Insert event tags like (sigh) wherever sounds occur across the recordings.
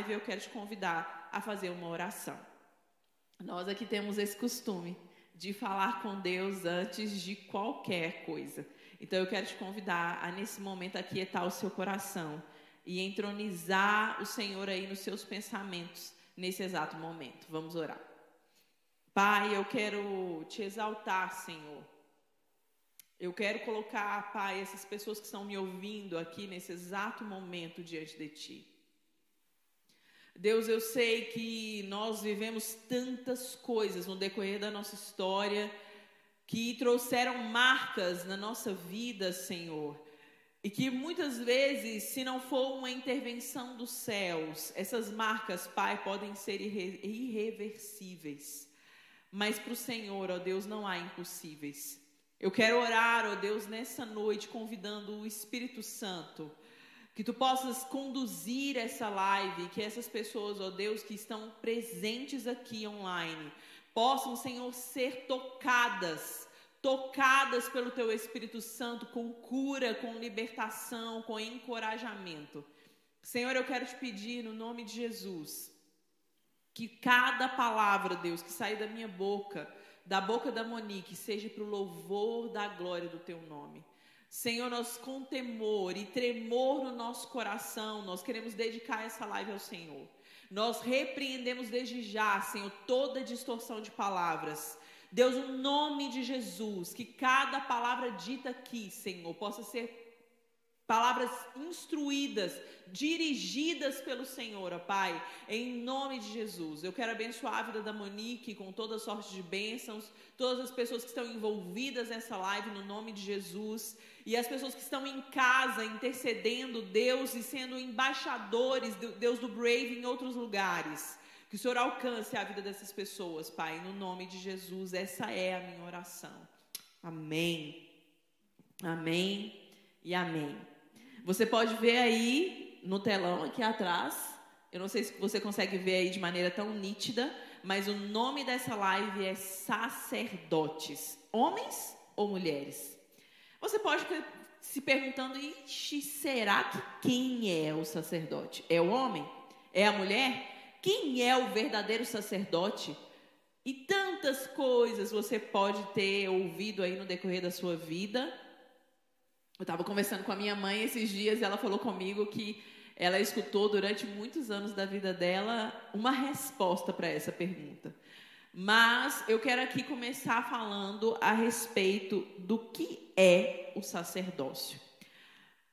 live, eu quero te convidar a fazer uma oração. Nós aqui temos esse costume de falar com Deus antes de qualquer coisa. Então eu quero te convidar a nesse momento aquietar o seu coração e entronizar o Senhor aí nos seus pensamentos nesse exato momento. Vamos orar. Pai, eu quero te exaltar, Senhor. Eu quero colocar, Pai, essas pessoas que estão me ouvindo aqui nesse exato momento diante de Ti. Deus, eu sei que nós vivemos tantas coisas no decorrer da nossa história que trouxeram marcas na nossa vida, Senhor. E que muitas vezes, se não for uma intervenção dos céus, essas marcas, Pai, podem ser irre irreversíveis. Mas para o Senhor, ó Deus, não há impossíveis. Eu quero orar, ó Deus, nessa noite, convidando o Espírito Santo, que tu possas conduzir essa live, que essas pessoas, ó Deus, que estão presentes aqui online, possam, Senhor, ser tocadas, tocadas pelo Teu Espírito Santo com cura, com libertação, com encorajamento. Senhor, eu quero te pedir, no nome de Jesus, que cada palavra, Deus, que sair da minha boca, da boca da Monique, seja para o louvor da glória do Teu nome. Senhor, nós com temor e tremor no nosso coração, nós queremos dedicar essa live ao Senhor. Nós repreendemos desde já, Senhor, toda distorção de palavras. Deus, o nome de Jesus, que cada palavra dita aqui, Senhor, possa ser palavras instruídas, dirigidas pelo Senhor, ó Pai, em nome de Jesus. Eu quero abençoar a vida da Monique com toda sorte de bênçãos, todas as pessoas que estão envolvidas nessa live, no nome de Jesus, e as pessoas que estão em casa intercedendo Deus e sendo embaixadores do Deus do Brave em outros lugares. Que o Senhor alcance a vida dessas pessoas, Pai, no nome de Jesus. Essa é a minha oração. Amém. Amém e amém. Você pode ver aí no telão aqui atrás. Eu não sei se você consegue ver aí de maneira tão nítida, mas o nome dessa live é Sacerdotes, homens ou mulheres? Você pode se perguntando, Ixi, será que quem é o sacerdote? É o homem? É a mulher? Quem é o verdadeiro sacerdote? E tantas coisas você pode ter ouvido aí no decorrer da sua vida, eu estava conversando com a minha mãe esses dias e ela falou comigo que ela escutou durante muitos anos da vida dela uma resposta para essa pergunta. Mas eu quero aqui começar falando a respeito do que é o sacerdócio.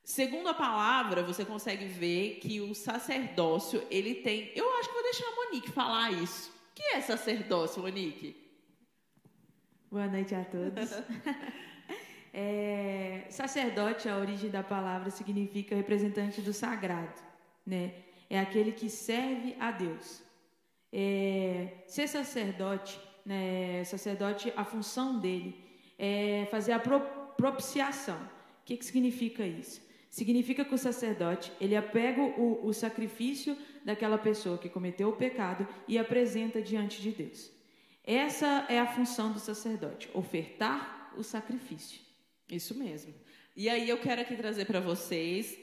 Segundo a palavra, você consegue ver que o sacerdócio, ele tem. Eu acho que vou deixar a Monique falar isso. O que é sacerdócio, Monique? Boa noite a todos. (laughs) É, sacerdote, a origem da palavra significa representante do sagrado, né? É aquele que serve a Deus. É, ser sacerdote, né? Sacerdote, a função dele é fazer a propiciação. O que, que significa isso? Significa que o sacerdote ele apega o, o sacrifício daquela pessoa que cometeu o pecado e apresenta diante de Deus. Essa é a função do sacerdote, ofertar o sacrifício. Isso mesmo. E aí eu quero aqui trazer para vocês,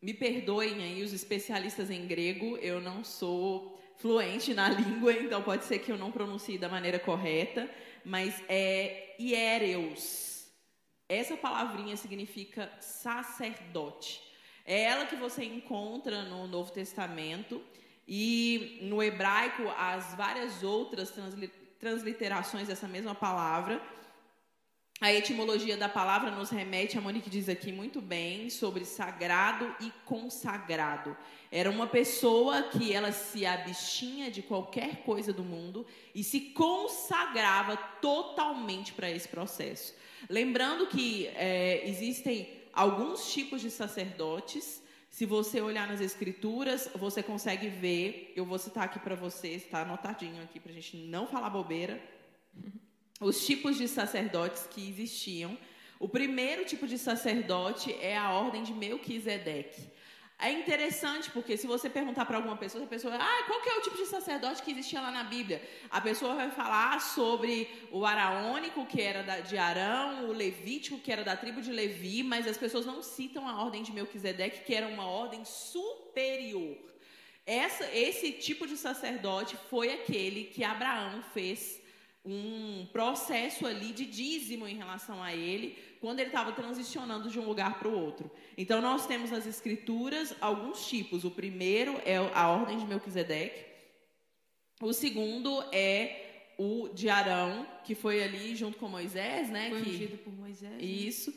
me perdoem aí os especialistas em grego, eu não sou fluente na (laughs) língua, então pode ser que eu não pronuncie da maneira correta, mas é hiereus. Essa palavrinha significa sacerdote. É ela que você encontra no Novo Testamento e no hebraico as várias outras transliterações dessa mesma palavra a etimologia da palavra nos remete, a Monique diz aqui muito bem, sobre sagrado e consagrado. Era uma pessoa que ela se abstinha de qualquer coisa do mundo e se consagrava totalmente para esse processo. Lembrando que é, existem alguns tipos de sacerdotes. Se você olhar nas escrituras, você consegue ver. Eu vou citar aqui para vocês, está anotadinho aqui para a gente não falar bobeira os tipos de sacerdotes que existiam. O primeiro tipo de sacerdote é a ordem de Melquisedeque. É interessante porque se você perguntar para alguma pessoa, a pessoa, ah, qual que é o tipo de sacerdote que existia lá na Bíblia? A pessoa vai falar sobre o araônico, que era de Arão, o levítico, que era da tribo de Levi, mas as pessoas não citam a ordem de Melquisedeque, que era uma ordem superior. Essa, esse tipo de sacerdote foi aquele que Abraão fez um processo ali de dízimo em relação a ele, quando ele estava transicionando de um lugar para o outro. Então, nós temos nas escrituras alguns tipos. O primeiro é a ordem de Melquisedeque. O segundo é o de Arão, que foi ali junto com Moisés, né? Foi que... por Moisés. né? Isso.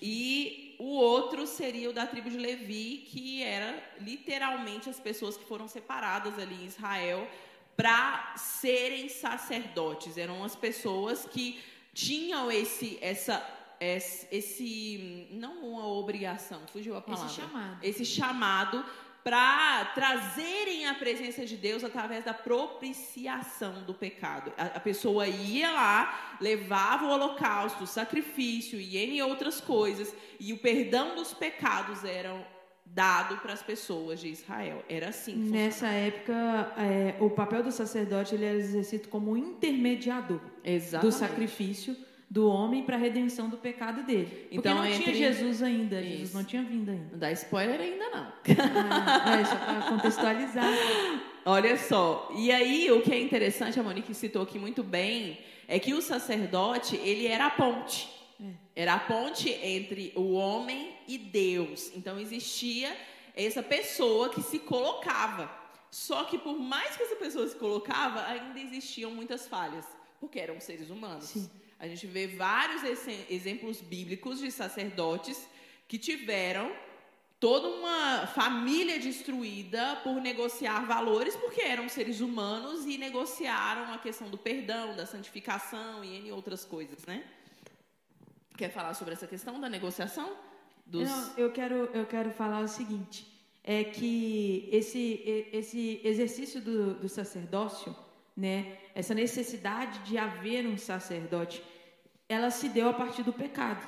E o outro seria o da tribo de Levi, que era literalmente as pessoas que foram separadas ali em Israel para serem sacerdotes. Eram as pessoas que tinham esse, essa, esse, esse não uma obrigação, fugiu a palavra. Esse chamado. Esse chamado para trazerem a presença de Deus através da propiciação do pecado. A, a, pessoa ia lá, levava o holocausto, o sacrifício e em outras coisas, e o perdão dos pecados eram dado para as pessoas de Israel. Era assim. Que Nessa época, é, o papel do sacerdote ele era exercido como intermediador Exatamente. do sacrifício do homem para a redenção do pecado dele. Porque Então, não entre- tinha Jesus ainda, Isso. Jesus não tinha vindo ainda. Não dá spoiler ainda não. Ah, é, só para contextualizar. (laughs) Olha só. E aí, o que é interessante, a Monique citou aqui muito bem, é que o sacerdote, ele era a ponte. Era a ponte entre o homem e Deus. Então, existia essa pessoa que se colocava. Só que, por mais que essa pessoa se colocava, ainda existiam muitas falhas. Porque eram seres humanos. Sim. A gente vê vários exe- exemplos bíblicos de sacerdotes que tiveram toda uma família destruída por negociar valores, porque eram seres humanos e negociaram a questão do perdão, da santificação e N outras coisas, né? Quer falar sobre essa questão da negociação? Dos... Não, eu quero, eu quero falar o seguinte: é que esse, esse exercício do, do sacerdócio, né, essa necessidade de haver um sacerdote, ela se deu a partir do pecado.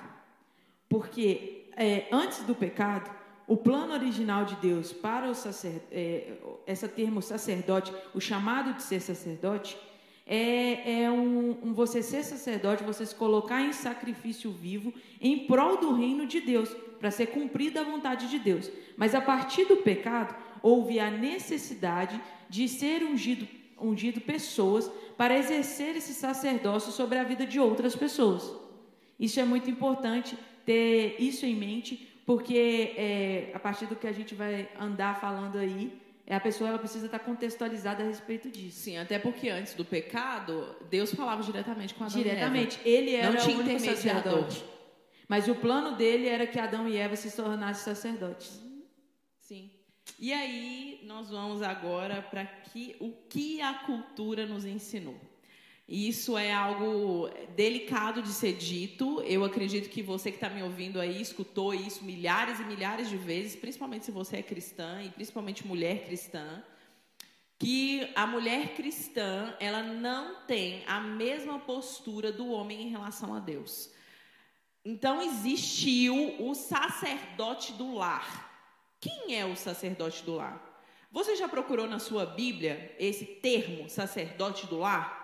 Porque é, antes do pecado, o plano original de Deus para o sacer, é, essa termo sacerdote, o chamado de ser sacerdote, é, é um, um você ser sacerdote, você se colocar em sacrifício vivo em prol do reino de Deus, para ser cumprida a vontade de Deus. Mas a partir do pecado, houve a necessidade de ser ungido, ungido pessoas para exercer esse sacerdócio sobre a vida de outras pessoas. Isso é muito importante ter isso em mente, porque é, a partir do que a gente vai andar falando aí, a pessoa ela precisa estar contextualizada a respeito disso. Sim, até porque antes do pecado, Deus falava diretamente com Adão Diretamente, ele e Eva. era Não tinha o único sacerdote. Mas o plano dele era que Adão e Eva se tornassem sacerdotes. Sim. E aí nós vamos agora para que o que a cultura nos ensinou. Isso é algo delicado de ser dito. Eu acredito que você que está me ouvindo aí escutou isso milhares e milhares de vezes, principalmente se você é cristã e principalmente mulher cristã, que a mulher cristã ela não tem a mesma postura do homem em relação a Deus. Então existiu o sacerdote do lar. Quem é o sacerdote do lar? Você já procurou na sua Bíblia esse termo sacerdote do lar?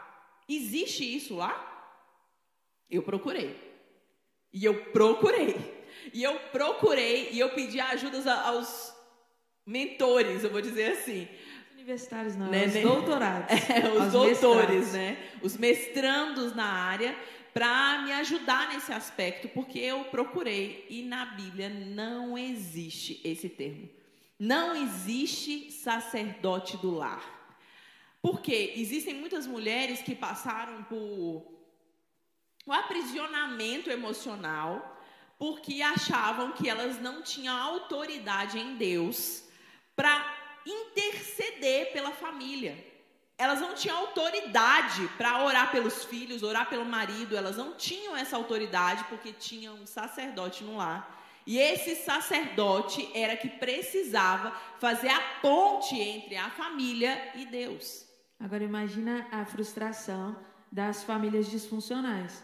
Existe isso lá? Eu procurei. E eu procurei. E eu procurei e eu pedi ajudas a- aos mentores, eu vou dizer assim. Universitários não, Né, os né? doutorados. (laughs) É, os doutores, mestrados. né? Os mestrandos na área, para me ajudar nesse aspecto, porque eu procurei e na Bíblia não existe esse termo. Não existe sacerdote do lar. Porque existem muitas mulheres que passaram por um aprisionamento emocional porque achavam que elas não tinham autoridade em Deus para interceder pela família. Elas não tinham autoridade para orar pelos filhos, orar pelo marido, elas não tinham essa autoridade porque tinham um sacerdote no lar. E esse sacerdote era que precisava fazer a ponte entre a família e Deus. Agora imagina a frustração das famílias disfuncionais,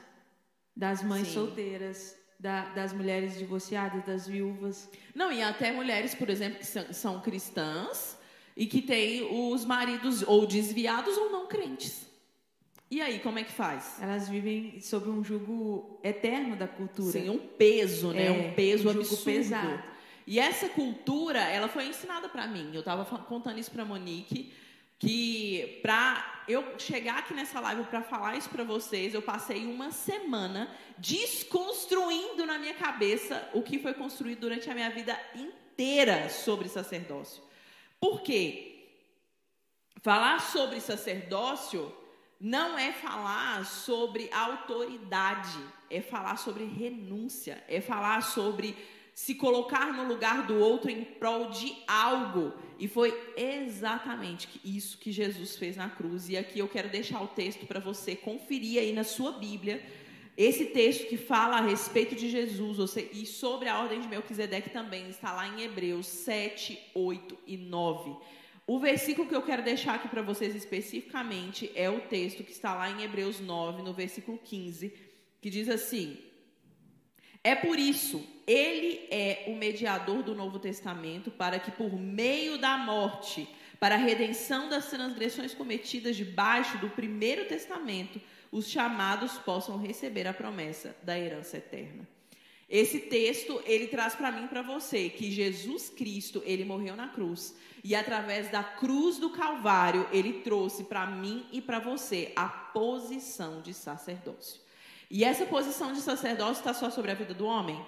das mães Sim. solteiras, da, das mulheres divorciadas, das viúvas. Não, e até mulheres, por exemplo, que são, são cristãs e que têm os maridos ou desviados ou não crentes. E aí, como é que faz? Elas vivem sob um jugo eterno da cultura. Sim, um peso, né? É, um peso um jugo absurdo. pesado. E essa cultura, ela foi ensinada para mim. Eu estava contando isso para Monique, que para eu chegar aqui nessa live para falar isso para vocês, eu passei uma semana desconstruindo na minha cabeça o que foi construído durante a minha vida inteira sobre sacerdócio. Por quê? Falar sobre sacerdócio não é falar sobre autoridade, é falar sobre renúncia, é falar sobre se colocar no lugar do outro em prol de algo. E foi exatamente isso que Jesus fez na cruz. E aqui eu quero deixar o texto para você conferir aí na sua Bíblia. Esse texto que fala a respeito de Jesus você, e sobre a ordem de Melquisedeque também está lá em Hebreus 7, 8 e 9. O versículo que eu quero deixar aqui para vocês especificamente é o texto que está lá em Hebreus 9, no versículo 15, que diz assim: É por isso, ele é o mediador do Novo Testamento, para que por meio da morte, para a redenção das transgressões cometidas debaixo do primeiro testamento, os chamados possam receber a promessa da herança eterna. Esse texto, ele traz para mim para você que Jesus Cristo, ele morreu na cruz e através da cruz do Calvário, ele trouxe para mim e para você a posição de sacerdócio. E essa posição de sacerdócio está só sobre a vida do homem?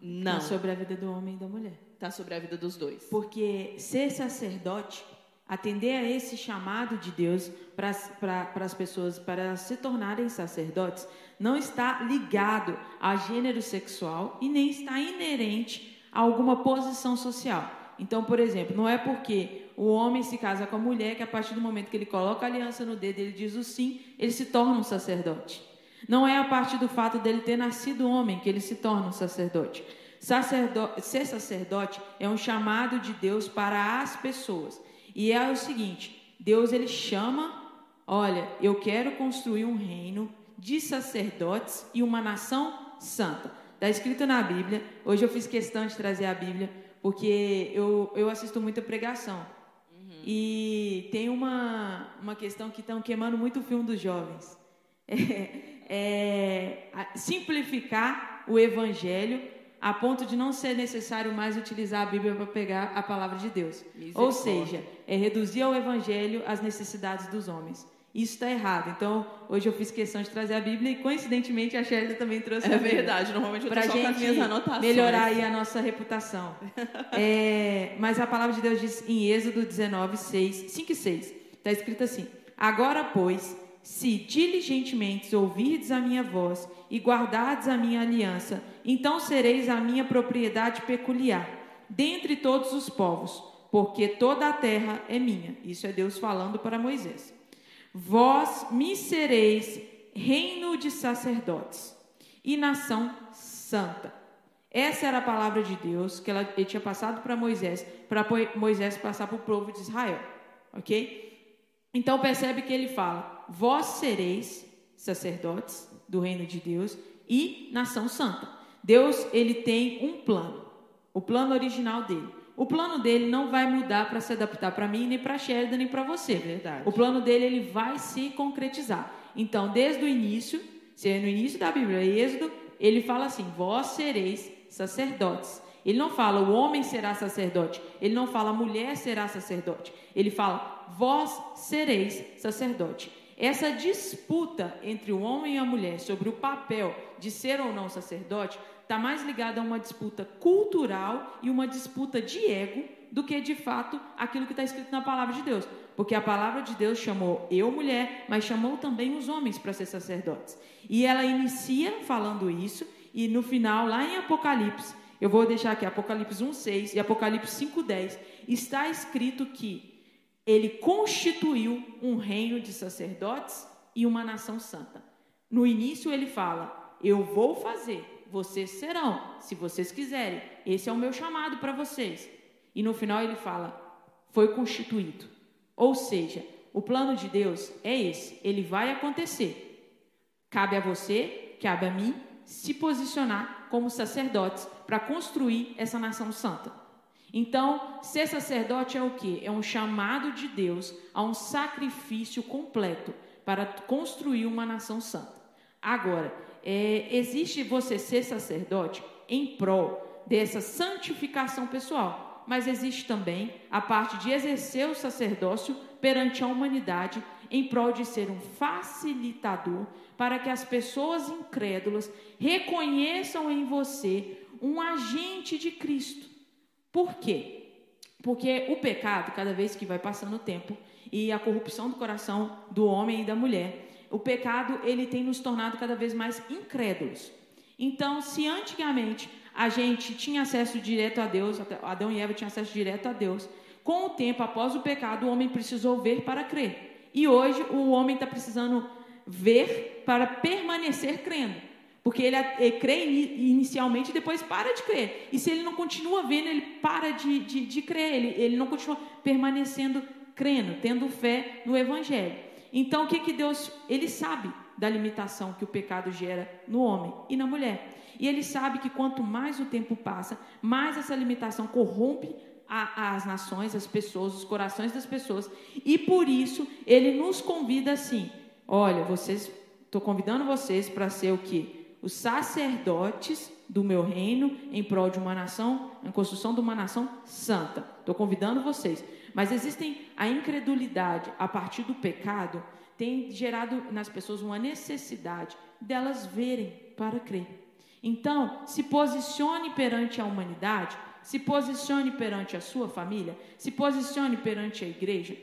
Não. Está sobre a vida do homem e da mulher. Está sobre a vida dos dois. Porque ser sacerdote, atender a esse chamado de Deus para as pessoas para se tornarem sacerdotes, não está ligado a gênero sexual e nem está inerente a alguma posição social. Então, por exemplo, não é porque o homem se casa com a mulher que a partir do momento que ele coloca a aliança no dedo, ele diz o sim, ele se torna um sacerdote. Não é a partir do fato dele ter nascido homem que ele se torna um sacerdote. Sacerdo ser sacerdote é um chamado de Deus para as pessoas. E é o seguinte: Deus ele chama, olha, eu quero construir um reino de sacerdotes e uma nação santa. Está escrito na Bíblia. Hoje eu fiz questão de trazer a Bíblia, porque eu, eu assisto muita pregação. Uhum. E tem uma, uma questão que estão queimando muito o filme dos jovens. (laughs) É, é, simplificar o evangelho a ponto de não ser necessário mais utilizar a Bíblia para pegar a palavra de Deus. Ou seja, é reduzir ao evangelho as necessidades dos homens. Isso está errado. Então, hoje eu fiz questão de trazer a Bíblia e, coincidentemente, a Shelly também trouxe é a Bíblia. É verdade. Normalmente eu para só com as minhas anotações. melhorar aí a nossa reputação. (laughs) é, mas a palavra de Deus diz em Êxodo 19, 6, 5 e 6. Está escrito assim: Agora, pois, se diligentemente ouvirdes a minha voz e guardardes a minha aliança, então sereis a minha propriedade peculiar, dentre todos os povos, porque toda a terra é minha. Isso é Deus falando para Moisés. Vós me sereis reino de sacerdotes e nação santa. Essa era a palavra de Deus que ela, ele tinha passado para Moisés, para Moisés passar para o povo de Israel. Ok? Então percebe que ele fala: Vós sereis sacerdotes do reino de Deus e nação santa. Deus ele tem um plano, o plano original dele. O plano dele não vai mudar para se adaptar para mim, nem para Sheridan, nem para você. Verdade. O plano dele ele vai se concretizar. Então, desde o início, se é no início da Bíblia, Êxodo, ele fala assim: Vós sereis sacerdotes. Ele não fala o homem será sacerdote. Ele não fala a mulher será sacerdote. Ele fala vós sereis sacerdote. Essa disputa entre o homem e a mulher sobre o papel de ser ou não sacerdote está mais ligada a uma disputa cultural e uma disputa de ego do que de fato aquilo que está escrito na palavra de Deus. Porque a palavra de Deus chamou eu, mulher, mas chamou também os homens para ser sacerdotes. E ela inicia falando isso, e no final, lá em Apocalipse, eu vou deixar aqui Apocalipse 1,6 e Apocalipse 5,10, está escrito que ele constituiu um reino de sacerdotes e uma nação santa. No início ele fala: Eu vou fazer, vocês serão, se vocês quiserem. Esse é o meu chamado para vocês. E no final ele fala: foi constituído. Ou seja, o plano de Deus é esse, ele vai acontecer. Cabe a você, cabe a mim, se posicionar como sacerdotes para construir essa nação santa. Então, ser sacerdote é o que? É um chamado de Deus a um sacrifício completo para construir uma nação santa. Agora, é, existe você ser sacerdote em prol dessa santificação pessoal, mas existe também a parte de exercer o sacerdócio perante a humanidade em prol de ser um facilitador para que as pessoas incrédulas reconheçam em você um agente de Cristo. Por quê? Porque o pecado, cada vez que vai passando o tempo, e a corrupção do coração do homem e da mulher, o pecado ele tem nos tornado cada vez mais incrédulos. Então, se antigamente a gente tinha acesso direto a Deus, Adão e Eva tinham acesso direto a Deus, com o tempo, após o pecado, o homem precisou ver para crer. E hoje o homem está precisando ver para permanecer crendo. Porque ele, ele crê inicialmente e depois para de crer. E se ele não continua vendo, ele para de, de, de crer. Ele, ele não continua permanecendo crendo, tendo fé no Evangelho. Então, o que, que Deus. Ele sabe da limitação que o pecado gera no homem e na mulher. E ele sabe que quanto mais o tempo passa, mais essa limitação corrompe a, as nações, as pessoas, os corações das pessoas. E por isso ele nos convida assim: olha, vocês, estou convidando vocês para ser o que? Os sacerdotes do meu reino em prol de uma nação, em construção de uma nação santa. Estou convidando vocês. Mas existem a incredulidade a partir do pecado tem gerado nas pessoas uma necessidade delas verem para crer. Então, se posicione perante a humanidade se posicione perante a sua família, se posicione perante a igreja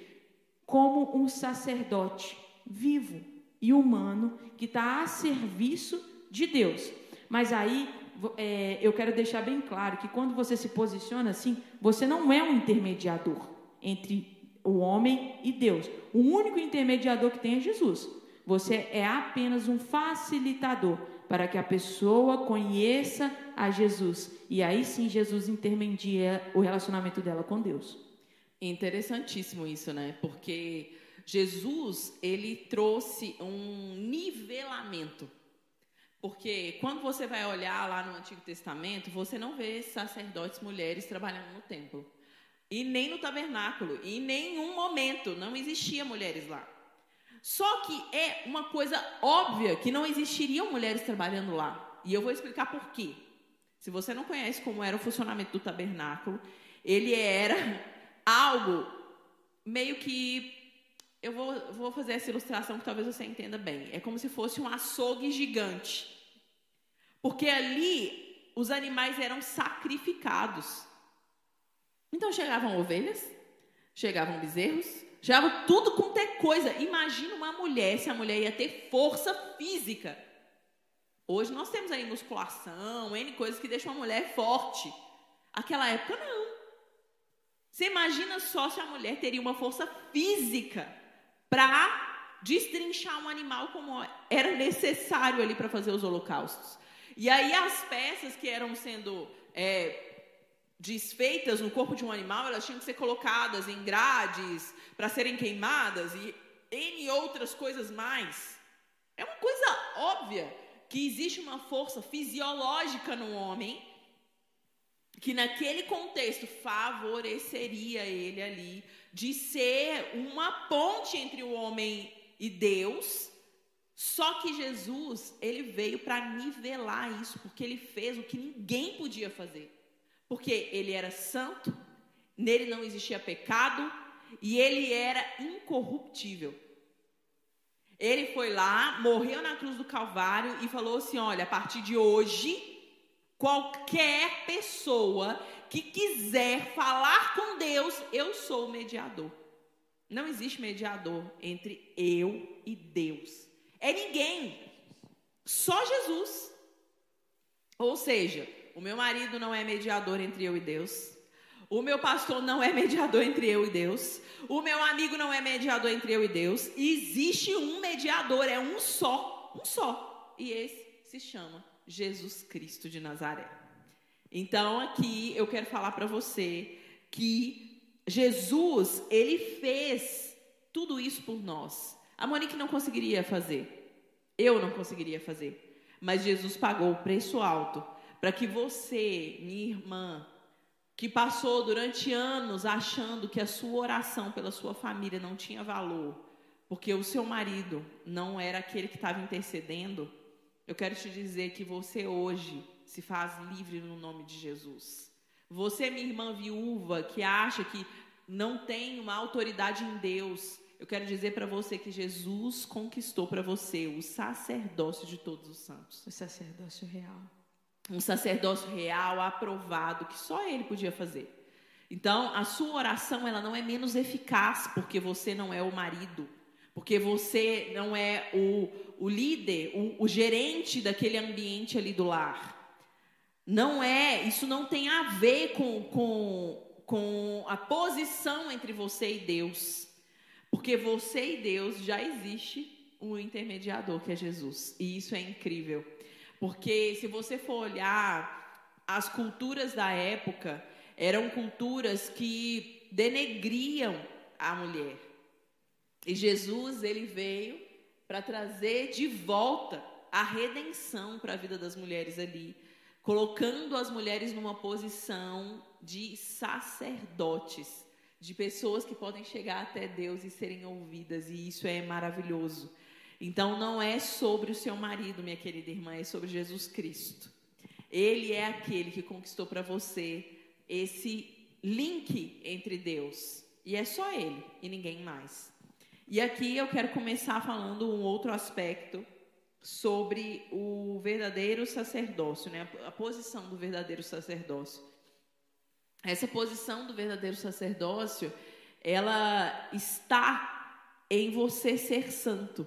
como um sacerdote vivo e humano que está a serviço de Deus. Mas aí é, eu quero deixar bem claro que quando você se posiciona assim, você não é um intermediador entre o homem e Deus. O único intermediador que tem é Jesus. Você é apenas um facilitador para que a pessoa conheça a Jesus. E aí sim Jesus intermedia o relacionamento dela com Deus. Interessantíssimo isso, né? Porque Jesus, ele trouxe um nivelamento. Porque quando você vai olhar lá no Antigo Testamento, você não vê sacerdotes mulheres trabalhando no templo. E nem no tabernáculo. E em nenhum momento não existia mulheres lá. Só que é uma coisa óbvia que não existiriam mulheres trabalhando lá. E eu vou explicar por quê. Se você não conhece como era o funcionamento do tabernáculo, ele era (laughs) algo meio que. Eu vou, vou fazer essa ilustração que talvez você entenda bem. É como se fosse um açougue gigante. Porque ali os animais eram sacrificados. Então chegavam ovelhas, chegavam bezerros, Gerava tudo com ter coisa. Imagina uma mulher, se a mulher ia ter força física. Hoje nós temos aí musculação, N coisas que deixam a mulher forte. Aquela época não. Você imagina só se a mulher teria uma força física para destrinchar um animal como era necessário ali para fazer os holocaustos. E aí as peças que eram sendo é, desfeitas no corpo de um animal, elas tinham que ser colocadas em grades para serem queimadas e N outras coisas mais. É uma coisa óbvia que existe uma força fisiológica no homem que naquele contexto favoreceria ele ali de ser uma ponte entre o homem e Deus. Só que Jesus, ele veio para nivelar isso, porque ele fez o que ninguém podia fazer. Porque ele era santo, nele não existia pecado e ele era incorruptível. Ele foi lá, morreu na cruz do Calvário e falou assim: olha, a partir de hoje, qualquer pessoa que quiser falar com Deus, eu sou o mediador. Não existe mediador entre eu e Deus. É ninguém. Só Jesus. Ou seja, o meu marido não é mediador entre eu e Deus. O meu pastor não é (laughs) mediador entre eu e Deus. O meu amigo não é mediador entre eu e Deus. Existe um mediador, é um só, um só. E esse se chama Jesus Cristo de Nazaré. Então aqui eu quero falar para você que Jesus, ele fez tudo isso por nós. A Monique não conseguiria fazer. Eu não conseguiria fazer. Mas Jesus pagou o preço alto para que você, minha irmã, que passou durante anos achando que a sua oração pela sua família não tinha valor, porque o seu marido não era aquele que estava intercedendo, eu quero te dizer que você hoje se faz livre no nome de Jesus. Você, minha irmã viúva, que acha que não tem uma autoridade em Deus, eu quero dizer para você que Jesus conquistou para você o sacerdócio de todos os santos. O sacerdócio real. Um sacerdócio real, aprovado, que só ele podia fazer. Então, a sua oração ela não é menos eficaz porque você não é o marido, porque você não é o, o líder, o, o gerente daquele ambiente ali do lar. Não é, isso não tem a ver com, com, com a posição entre você e Deus. Porque você e Deus já existe um intermediador que é Jesus. E isso é incrível. Porque se você for olhar as culturas da época, eram culturas que denegriam a mulher. E Jesus, ele veio para trazer de volta a redenção para a vida das mulheres ali, colocando as mulheres numa posição de sacerdotes, de pessoas que podem chegar até Deus e serem ouvidas, e isso é maravilhoso. Então não é sobre o seu marido, minha querida irmã, é sobre Jesus Cristo. Ele é aquele que conquistou para você esse link entre Deus. E é só ele e ninguém mais. E aqui eu quero começar falando um outro aspecto sobre o verdadeiro sacerdócio, né? a posição do verdadeiro sacerdócio. Essa posição do verdadeiro sacerdócio, ela está em você ser santo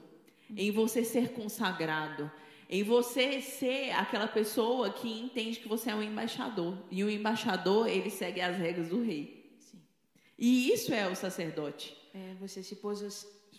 em você ser consagrado, em você ser aquela pessoa que entende que você é um embaixador. E o embaixador, ele segue as regras do rei. Sim. E isso é o sacerdote. É você se,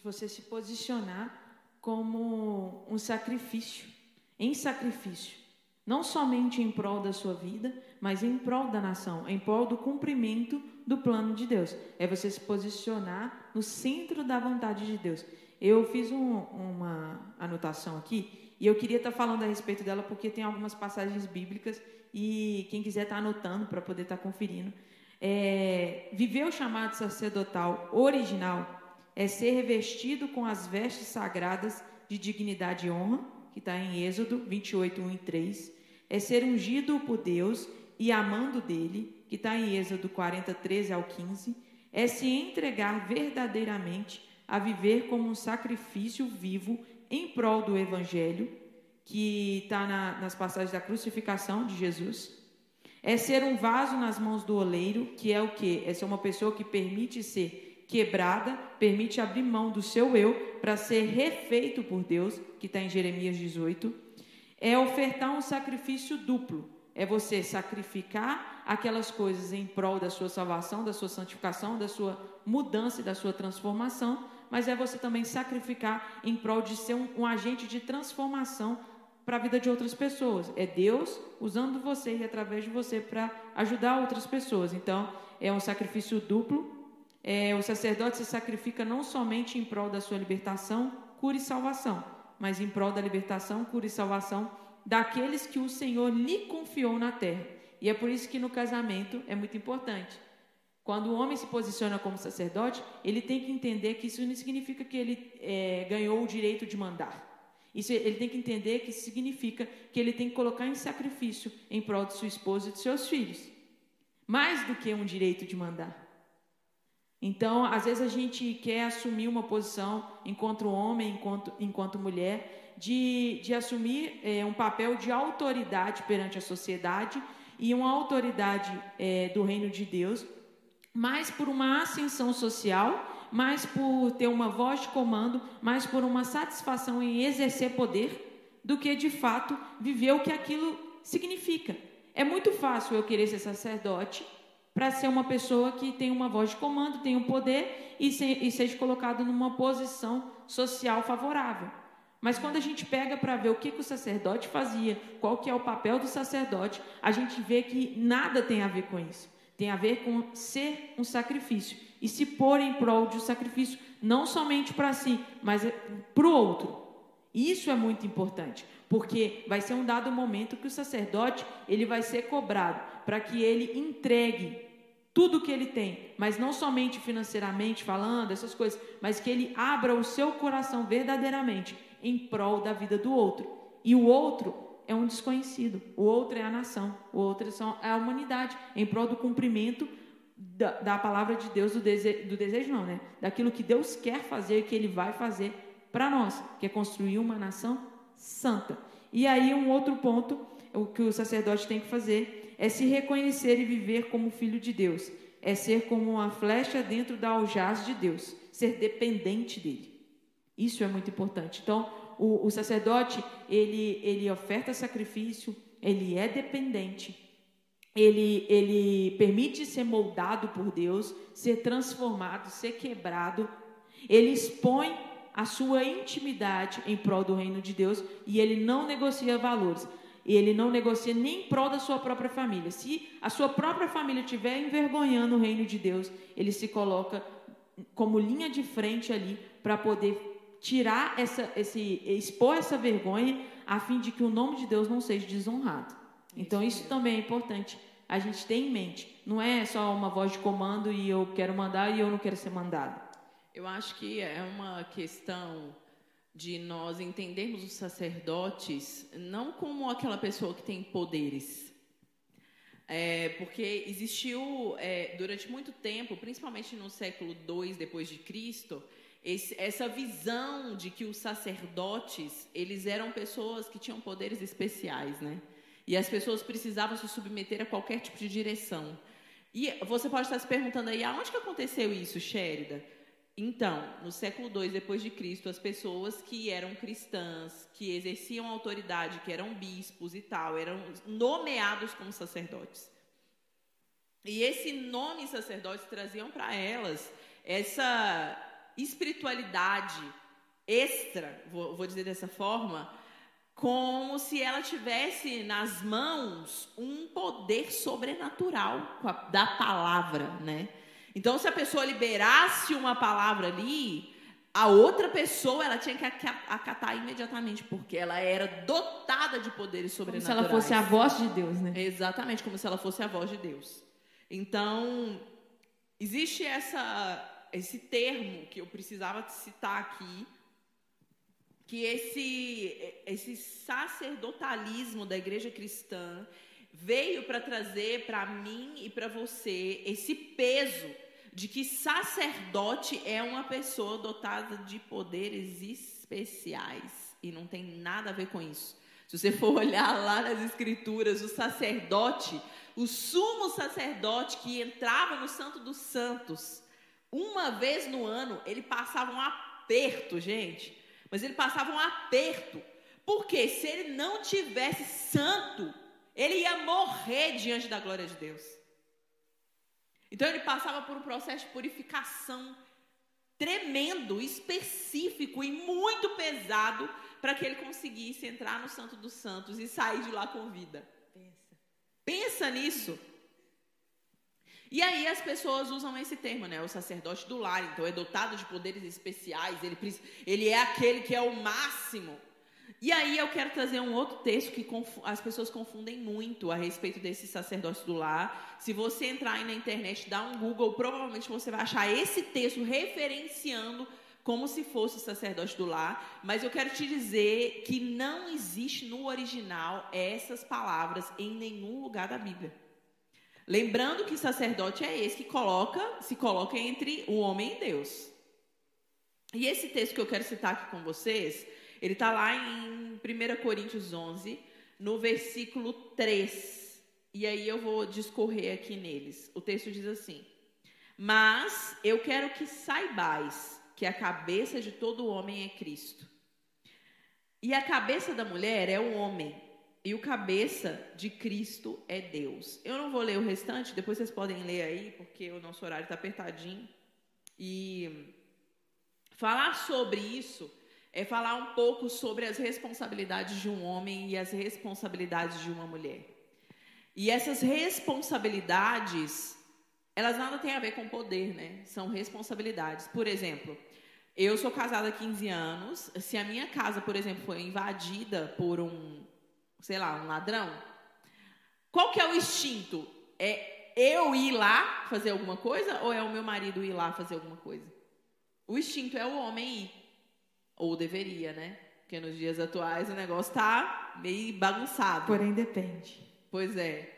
você se posicionar como um sacrifício, em sacrifício. Não somente em prol da sua vida, mas em prol da nação, em prol do cumprimento do plano de Deus. É você se posicionar no centro da vontade de Deus. Eu fiz um, uma anotação aqui e eu queria estar falando a respeito dela porque tem algumas passagens bíblicas e quem quiser estar anotando para poder estar conferindo. É, viver o chamado sacerdotal original é ser revestido com as vestes sagradas de dignidade e honra, que está em Êxodo 28, 1 e 3. É ser ungido por Deus e amando dele, que está em Êxodo 40, 13 ao 15. É se entregar verdadeiramente a viver como um sacrifício vivo em prol do Evangelho, que está na, nas passagens da crucificação de Jesus. É ser um vaso nas mãos do oleiro, que é o que? É ser uma pessoa que permite ser quebrada, permite abrir mão do seu eu para ser refeito por Deus, que está em Jeremias 18. É ofertar um sacrifício duplo. É você sacrificar aquelas coisas em prol da sua salvação, da sua santificação, da sua mudança e da sua transformação, mas é você também sacrificar em prol de ser um, um agente de transformação para a vida de outras pessoas. É Deus usando você e através de você para ajudar outras pessoas. Então, é um sacrifício duplo. É, o sacerdote se sacrifica não somente em prol da sua libertação, cura e salvação, mas em prol da libertação, cura e salvação daqueles que o Senhor lhe confiou na terra. E é por isso que no casamento é muito importante. Quando o homem se posiciona como sacerdote, ele tem que entender que isso não significa que ele é, ganhou o direito de mandar. Isso, ele tem que entender que significa que ele tem que colocar em sacrifício em prol de sua esposa e de seus filhos. Mais do que um direito de mandar. Então, às vezes a gente quer assumir uma posição enquanto homem, enquanto, enquanto mulher, de, de assumir é, um papel de autoridade perante a sociedade e uma autoridade é, do reino de Deus mais por uma ascensão social, mais por ter uma voz de comando, mais por uma satisfação em exercer poder, do que de fato viver o que aquilo significa. É muito fácil eu querer ser sacerdote para ser uma pessoa que tem uma voz de comando, tem um poder e, se, e seja colocado numa posição social favorável. Mas quando a gente pega para ver o que, que, o sacerdote fazia, qual que é o papel do sacerdote, a gente vê que nada tem a ver com isso. Tem a ver com ser um sacrifício e se pôr em prol de um sacrifício, não somente para si, mas para o outro. Isso é muito importante, porque vai ser um dado momento que o sacerdote ele vai ser cobrado para que ele entregue tudo que ele tem, mas não somente financeiramente falando, essas coisas, mas que ele abra o seu coração verdadeiramente em prol da vida do outro. E o outro é um desconhecido, o outro é a nação, o outro é a humanidade, em prol do cumprimento da, da palavra de Deus, do, dese, do desejo não, né? Daquilo que Deus quer fazer e que Ele vai fazer para nós, que é construir uma nação santa. E aí um outro ponto, o que o sacerdote tem que fazer é se reconhecer e viver como filho de Deus, é ser como uma flecha dentro da aljaz de Deus, ser dependente dele. Isso é muito importante. Então, o, o sacerdote ele ele oferta sacrifício, ele é dependente, ele, ele permite ser moldado por Deus, ser transformado, ser quebrado. Ele expõe a sua intimidade em prol do reino de Deus e ele não negocia valores. Ele não negocia nem em prol da sua própria família. Se a sua própria família estiver envergonhando o reino de Deus, ele se coloca como linha de frente ali para poder tirar essa, esse, expor essa vergonha, a fim de que o nome de Deus não seja desonrado. Então isso também é importante a gente ter em mente. Não é só uma voz de comando e eu quero mandar e eu não quero ser mandado. Eu acho que é uma questão de nós entendermos os sacerdotes não como aquela pessoa que tem poderes. É, porque existiu é, durante muito tempo, principalmente no século II depois de Cristo, esse, essa visão de que os sacerdotes eles eram pessoas que tinham poderes especiais, né? E as pessoas precisavam se submeter a qualquer tipo de direção. E você pode estar se perguntando aí, aonde que aconteceu isso, Shérida? Então, no século II depois de Cristo, as pessoas que eram cristãs, que exerciam autoridade, que eram bispos e tal, eram nomeados como sacerdotes. E esse nome sacerdotes traziam para elas essa espiritualidade extra, vou, vou dizer dessa forma, como se ela tivesse nas mãos um poder sobrenatural da palavra, né? Então, se a pessoa liberasse uma palavra ali, a outra pessoa ela tinha que acatar imediatamente, porque ela era dotada de poderes sobrenaturais. Como se ela fosse a voz de Deus, né? Exatamente, como se ela fosse a voz de Deus. Então, existe essa esse termo que eu precisava citar aqui, que esse, esse sacerdotalismo da igreja cristã veio para trazer para mim e para você esse peso de que sacerdote é uma pessoa dotada de poderes especiais e não tem nada a ver com isso. Se você for (laughs) olhar lá nas escrituras, o sacerdote, o sumo sacerdote que entrava no Santo dos Santos, uma vez no ano, ele passava um aperto, gente. Mas ele passava um aperto. Porque se ele não tivesse santo, ele ia morrer diante da glória de Deus. Então ele passava por um processo de purificação tremendo, específico e muito pesado para que ele conseguisse entrar no Santo dos Santos e sair de lá com vida. Pensa. Pensa nisso. E aí as pessoas usam esse termo, né? O sacerdote do lar, então é dotado de poderes especiais, ele, ele é aquele que é o máximo. E aí eu quero trazer um outro texto que as pessoas confundem muito a respeito desse sacerdote do lar. Se você entrar aí na internet, dar um Google, provavelmente você vai achar esse texto referenciando como se fosse o sacerdote do lar, mas eu quero te dizer que não existe no original essas palavras em nenhum lugar da Bíblia. Lembrando que sacerdote é esse que coloca, se coloca entre o homem e Deus. E esse texto que eu quero citar aqui com vocês, ele está lá em 1 Coríntios 11, no versículo 3. E aí eu vou discorrer aqui neles. O texto diz assim: Mas eu quero que saibais que a cabeça de todo homem é Cristo. E a cabeça da mulher é o homem, e o cabeça de Cristo é Deus. Eu não vou ler o restante, depois vocês podem ler aí, porque o nosso horário está apertadinho. E falar sobre isso é falar um pouco sobre as responsabilidades de um homem e as responsabilidades de uma mulher. E essas responsabilidades, elas nada têm a ver com poder, né? São responsabilidades. Por exemplo, Eu sou casada há 15 anos. Se a minha casa, por exemplo, foi invadida por um, sei lá, um ladrão, qual que é o instinto? É eu ir lá fazer alguma coisa ou é o meu marido ir lá fazer alguma coisa? O instinto é o homem ir. Ou deveria, né? Porque nos dias atuais o negócio tá meio bagunçado. Porém, depende. Pois é.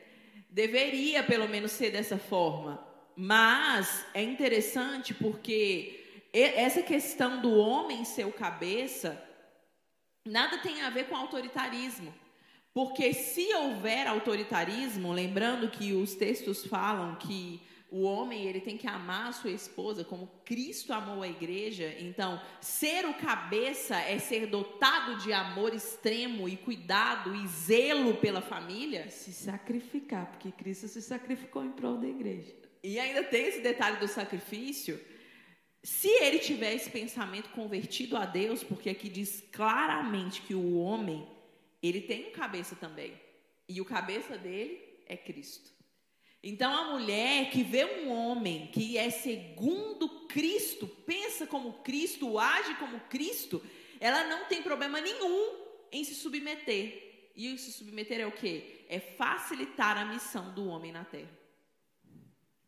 Deveria pelo menos ser dessa forma. Mas é interessante porque essa questão do homem ser o cabeça nada tem a ver com autoritarismo. Porque se houver autoritarismo, lembrando que os textos falam que o homem ele tem que amar a sua esposa como Cristo amou a igreja. Então, ser o cabeça é ser dotado de amor extremo e cuidado e zelo pela família. Se sacrificar, porque Cristo se sacrificou em prol da igreja. E ainda tem esse detalhe do sacrifício. Se ele tiver esse pensamento convertido a Deus, porque aqui diz claramente que o homem, ele tem um cabeça também. E o cabeça dele é Cristo. Então a mulher que vê um homem que é segundo Cristo, pensa como Cristo, age como Cristo, ela não tem problema nenhum em se submeter. E se submeter é o quê? É facilitar a missão do homem na terra.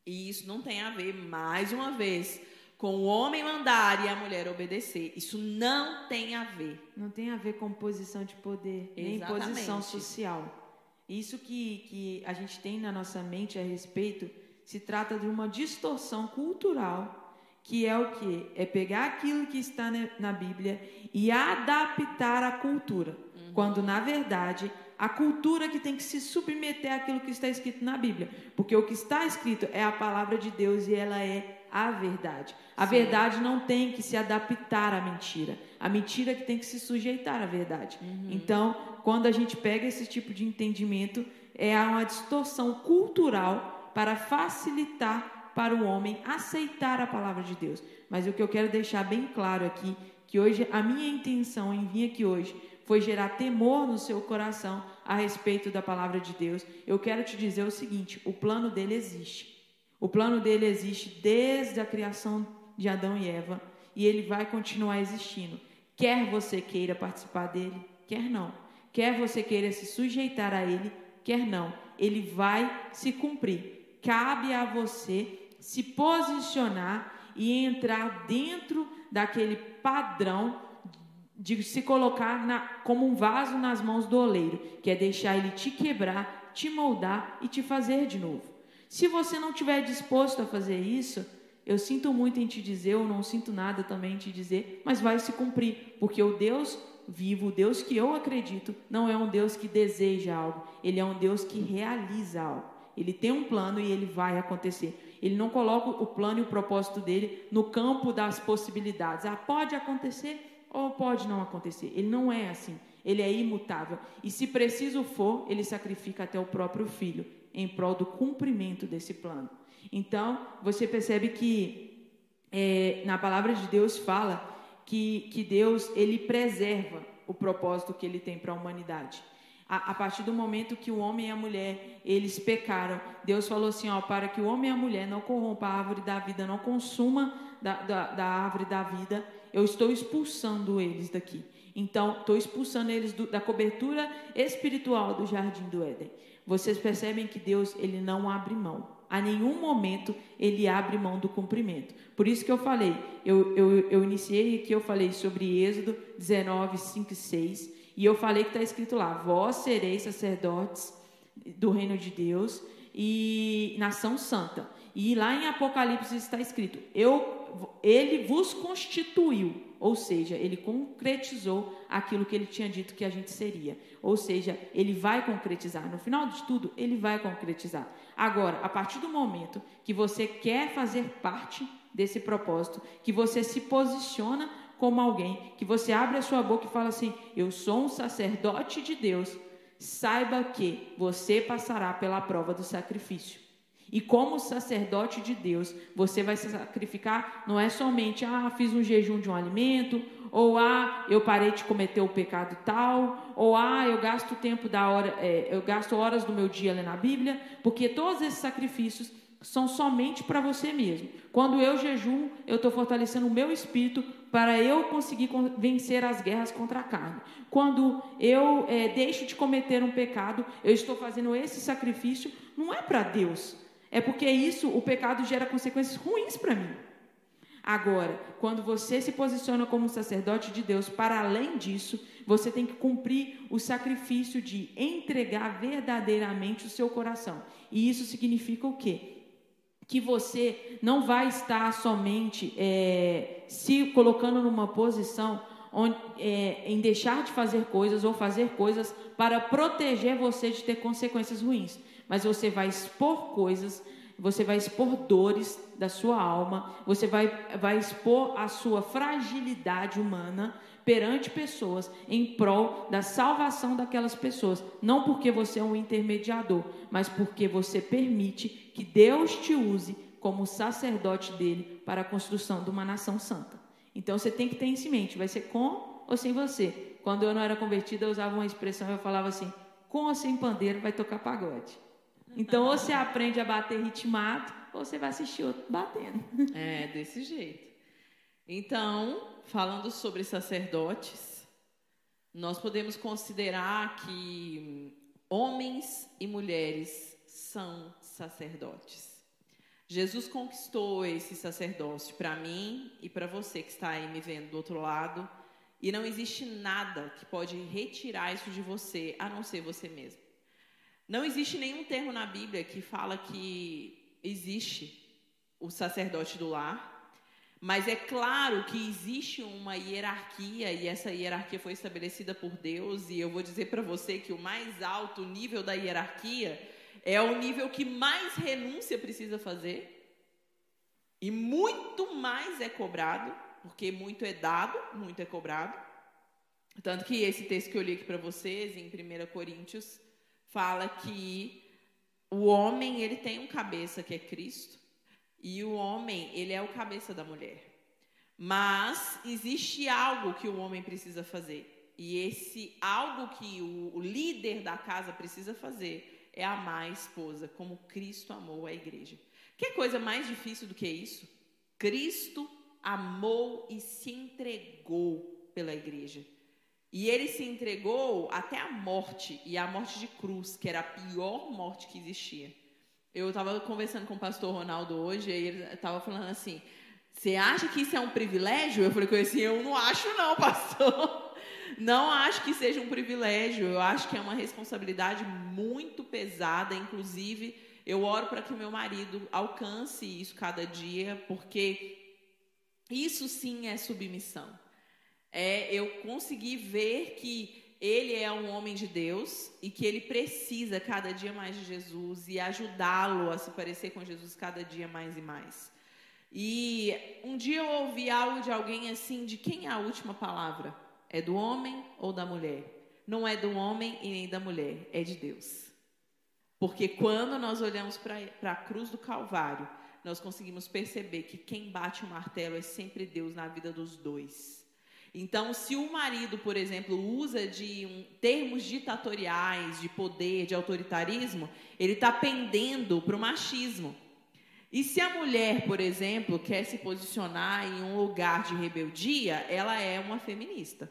E isso não tem a ver, mais uma vez, com o homem mandar e a mulher obedecer. Isso não tem a ver. Não tem a ver com posição de poder, Exatamente. nem posição social. Isso que, que a gente tem na nossa mente a respeito se trata de uma distorção cultural, que é o que? É pegar aquilo que está na Bíblia e adaptar à cultura. Uhum. Quando, na verdade, a cultura que tem que se submeter àquilo que está escrito na Bíblia. Porque o que está escrito é a palavra de Deus e ela é a verdade. A Sim. verdade não tem que se adaptar à mentira. A mentira que tem que se sujeitar à verdade. Uhum. Então, quando a gente pega esse tipo de entendimento, é uma distorção cultural para facilitar para o homem aceitar a palavra de Deus. Mas o que eu quero deixar bem claro aqui, que hoje a minha intenção em vir aqui hoje foi gerar temor no seu coração a respeito da palavra de Deus, eu quero te dizer o seguinte: o plano dele existe. O plano dele existe desde a criação de Adão e Eva e ele vai continuar existindo. Quer você queira participar dele, quer não. Quer você queira se sujeitar a ele, quer não. Ele vai se cumprir. Cabe a você se posicionar e entrar dentro daquele padrão de se colocar na, como um vaso nas mãos do oleiro, que é deixar ele te quebrar, te moldar e te fazer de novo. Se você não estiver disposto a fazer isso, eu sinto muito em te dizer, ou não sinto nada também em te dizer, mas vai se cumprir, porque o Deus vivo, o Deus que eu acredito, não é um Deus que deseja algo, ele é um Deus que realiza algo. Ele tem um plano e ele vai acontecer. Ele não coloca o plano e o propósito dele no campo das possibilidades. Ah, pode acontecer? ou pode não acontecer. Ele não é assim. Ele é imutável. E se preciso for, ele sacrifica até o próprio filho em prol do cumprimento desse plano. Então, você percebe que é, na palavra de Deus fala que, que Deus ele preserva o propósito que ele tem para a humanidade. A, partir do momento que o homem e a mulher eles pecaram, Deus falou assim: ó, para que o homem e a mulher não corrompam a árvore da vida, não consuma da, da, da árvore da vida, eu estou expulsando eles daqui. Então, estou expulsando eles do, da cobertura espiritual do jardim do Éden. Vocês percebem que Deus ele não abre mão. A nenhum momento ele abre mão do cumprimento. Por isso que eu falei, eu, eu, eu iniciei aqui, eu falei sobre Êxodo 19, 5 e 6. E eu falei que está escrito lá: Vós sereis sacerdotes do reino de Deus e nação santa. E lá em Apocalipse está escrito: eu, ele vos constituiu, ou seja, ele concretizou aquilo que ele tinha dito que a gente seria. Ou seja, ele vai concretizar. No final de tudo, ele vai concretizar. Agora, a partir do momento que você quer fazer parte desse propósito, que você se posiciona como alguém, que você abre a sua boca e fala assim: Eu sou um sacerdote de Deus, saiba que você passará pela prova do sacrifício. E como sacerdote de Deus, você vai se sacrificar, não é somente, ah, fiz um jejum de um alimento, ou ah, eu parei de cometer o pecado tal, ou ah, eu gasto tempo da hora, é, eu gasto horas do meu dia lendo a Bíblia, porque todos esses sacrifícios são somente para você mesmo. Quando eu jejuo, eu estou fortalecendo o meu espírito para eu conseguir vencer as guerras contra a carne. Quando eu é, deixo de cometer um pecado, eu estou fazendo esse sacrifício, não é para Deus, é porque isso, o pecado gera consequências ruins para mim. Agora, quando você se posiciona como sacerdote de Deus, para além disso, você tem que cumprir o sacrifício de entregar verdadeiramente o seu coração. E isso significa o quê? Que você não vai estar somente é, se colocando numa posição onde, é, em deixar de fazer coisas ou fazer coisas para proteger você de ter consequências ruins, mas você vai expor coisas você vai expor dores da sua alma, você vai, vai expor a sua fragilidade humana perante pessoas em prol da salvação daquelas pessoas. Não porque você é um intermediador, mas porque você permite que Deus te use como sacerdote dele para a construção de uma nação santa. Então você tem que ter isso em mente: vai ser com ou sem você? Quando eu não era convertida, eu usava uma expressão, eu falava assim: com ou sem pandeiro vai tocar pagode. Então, ou você aprende a bater ritmado, ou você vai assistir outro batendo. (laughs) É, desse jeito. Então, falando sobre sacerdotes, nós podemos considerar que homens e mulheres são sacerdotes. Jesus conquistou esse sacerdócio para mim e para você que está aí me vendo do outro lado, e não existe nada que pode retirar isso de você, a não ser você mesmo. Não existe nenhum termo na Bíblia que fala que existe o sacerdote do lar, mas é claro que existe uma hierarquia e essa hierarquia foi estabelecida por Deus, e eu vou dizer para você que o mais alto nível da hierarquia é o nível que mais renúncia precisa fazer. E muito mais é cobrado, porque muito é dado, muito é cobrado. Tanto que esse texto que eu li aqui para vocês, em 1 Coríntios fala que o homem ele tem um cabeça que é Cristo e o homem ele é o cabeça da mulher. Mas existe algo que o homem precisa fazer e esse algo que o, o líder da casa precisa fazer é amar a esposa como Cristo amou a igreja. Que coisa mais difícil do que isso? Cristo amou e se entregou pela igreja. E ele se entregou até a morte, e a morte de cruz, que era a pior morte que existia. Eu estava conversando com o pastor Ronaldo hoje, e ele estava falando assim: Você acha que isso é um privilégio? Eu falei com ele assim: Eu não acho, não, (laughs) pastor. Não acho que seja um privilégio, eu acho que é uma responsabilidade muito pesada. Inclusive, eu oro para que o meu marido alcance isso cada dia, porque isso sim é submissão é eu conseguir ver que ele é um homem de Deus e que ele precisa cada dia mais de Jesus e ajudá-lo a se parecer com Jesus cada dia mais e mais. E um dia eu ouvi algo de alguém assim: de quem é a última palavra? É do homem ou da mulher? Não é do homem e nem da mulher, é de Deus. Porque quando nós olhamos para a cruz do Calvário, nós conseguimos perceber que quem bate o martelo é sempre Deus na vida dos dois. Então, se o marido, por exemplo, usa de um, termos ditatoriais, de poder, de autoritarismo, ele está pendendo para o machismo. E se a mulher, por exemplo, quer se posicionar em um lugar de rebeldia, ela é uma feminista.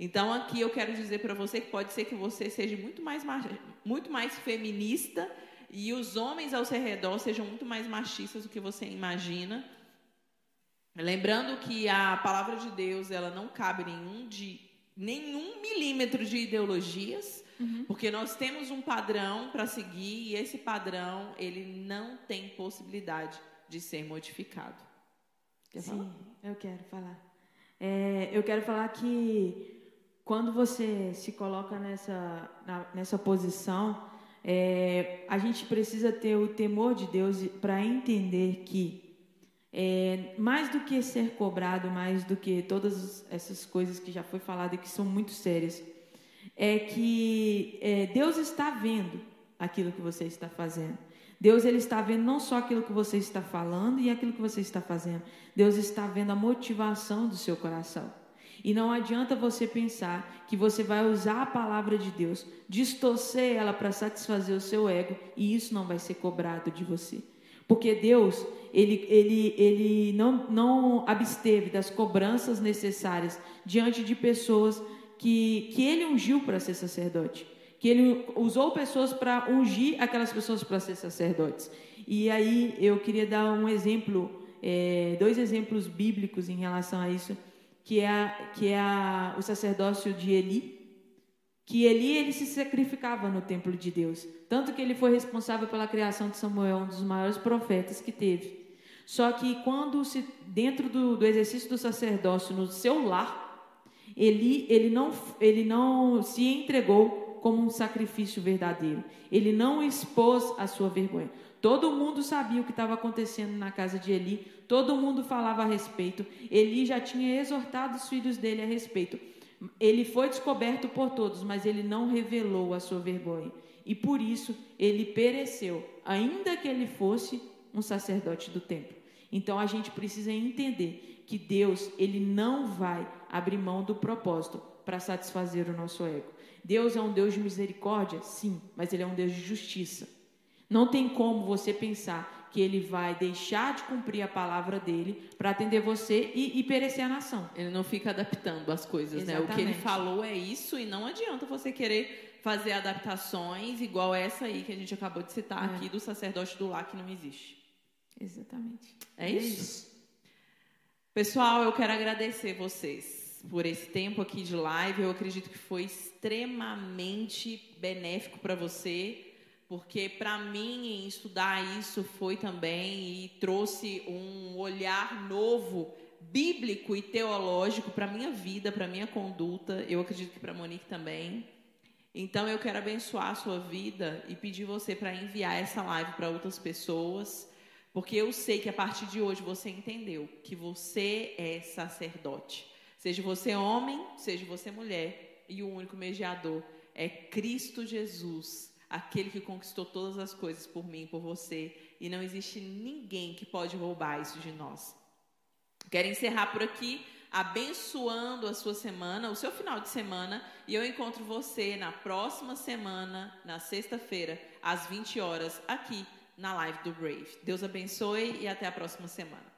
Então, aqui eu quero dizer para você que pode ser que você seja muito mais, muito mais feminista e os homens ao seu redor sejam muito mais machistas do que você imagina. Lembrando que a palavra de Deus ela não cabe nenhum de nenhum milímetro de ideologias, uhum. porque nós temos um padrão para seguir e esse padrão ele não tem possibilidade de ser modificado. Quer Sim, falar? eu quero falar. É, eu quero falar que quando você se coloca nessa, na, nessa posição, é, a gente precisa ter o temor de Deus para entender que é, mais do que ser cobrado, mais do que todas essas coisas que já foi falado e que são muito sérias, é que é, Deus está vendo aquilo que você está fazendo. Deus ele está vendo não só aquilo que você está falando e aquilo que você está fazendo. Deus está vendo a motivação do seu coração. E não adianta você pensar que você vai usar a palavra de Deus, distorcer ela para satisfazer o seu ego, e isso não vai ser cobrado de você. Porque Deus, ele, ele, ele não, não absteve das cobranças necessárias diante de pessoas que, que ele ungiu para ser sacerdote. Que ele usou pessoas para ungir aquelas pessoas para ser sacerdotes. E aí eu queria dar um exemplo, é, dois exemplos bíblicos em relação a isso, que é, que é a, o sacerdócio de Eli, que Eli ele se sacrificava no templo de Deus, tanto que ele foi responsável pela criação de Samuel, um dos maiores profetas que teve. Só que quando se dentro do, do exercício do sacerdócio no seu lar, Eli ele não ele não se entregou como um sacrifício verdadeiro. Ele não expôs a sua vergonha. Todo mundo sabia o que estava acontecendo na casa de Eli, todo mundo falava a respeito. Eli já tinha exortado os filhos dele a respeito. Ele foi descoberto por todos, mas ele não revelou a sua vergonha. E por isso ele pereceu, ainda que ele fosse um sacerdote do templo. Então a gente precisa entender que Deus, ele não vai abrir mão do propósito para satisfazer o nosso ego. Deus é um Deus de misericórdia? Sim, mas ele é um Deus de justiça. Não tem como você pensar que ele vai deixar de cumprir a palavra dele para atender você e, e, perecer a nação. Ele não fica adaptando as coisas, Exatamente. né? O que ele falou é isso e não adianta você querer fazer adaptações igual essa aí que a gente acabou de citar é. aqui do sacerdote do lar que não existe. Exatamente. É isso? é isso? Pessoal, eu quero agradecer vocês por esse tempo aqui de live. Eu acredito que foi extremamente benéfico para você porque para mim estudar isso foi também e trouxe um olhar novo bíblico e teológico para minha vida, para minha conduta. Eu acredito que para Monique também. Então eu quero abençoar a sua vida e pedir você para enviar essa live para outras pessoas, porque eu sei que a partir de hoje você entendeu que você é sacerdote. Seja você homem, seja você mulher, e o único mediador é Cristo Jesus aquele que conquistou todas as coisas por mim e por você, e não existe ninguém que pode roubar isso de nós. Quero encerrar por aqui, abençoando a sua semana, o seu final de semana, e eu encontro você na próxima semana, na sexta-feira, às 20 horas, aqui na live do Brave. Deus abençoe e até a próxima semana.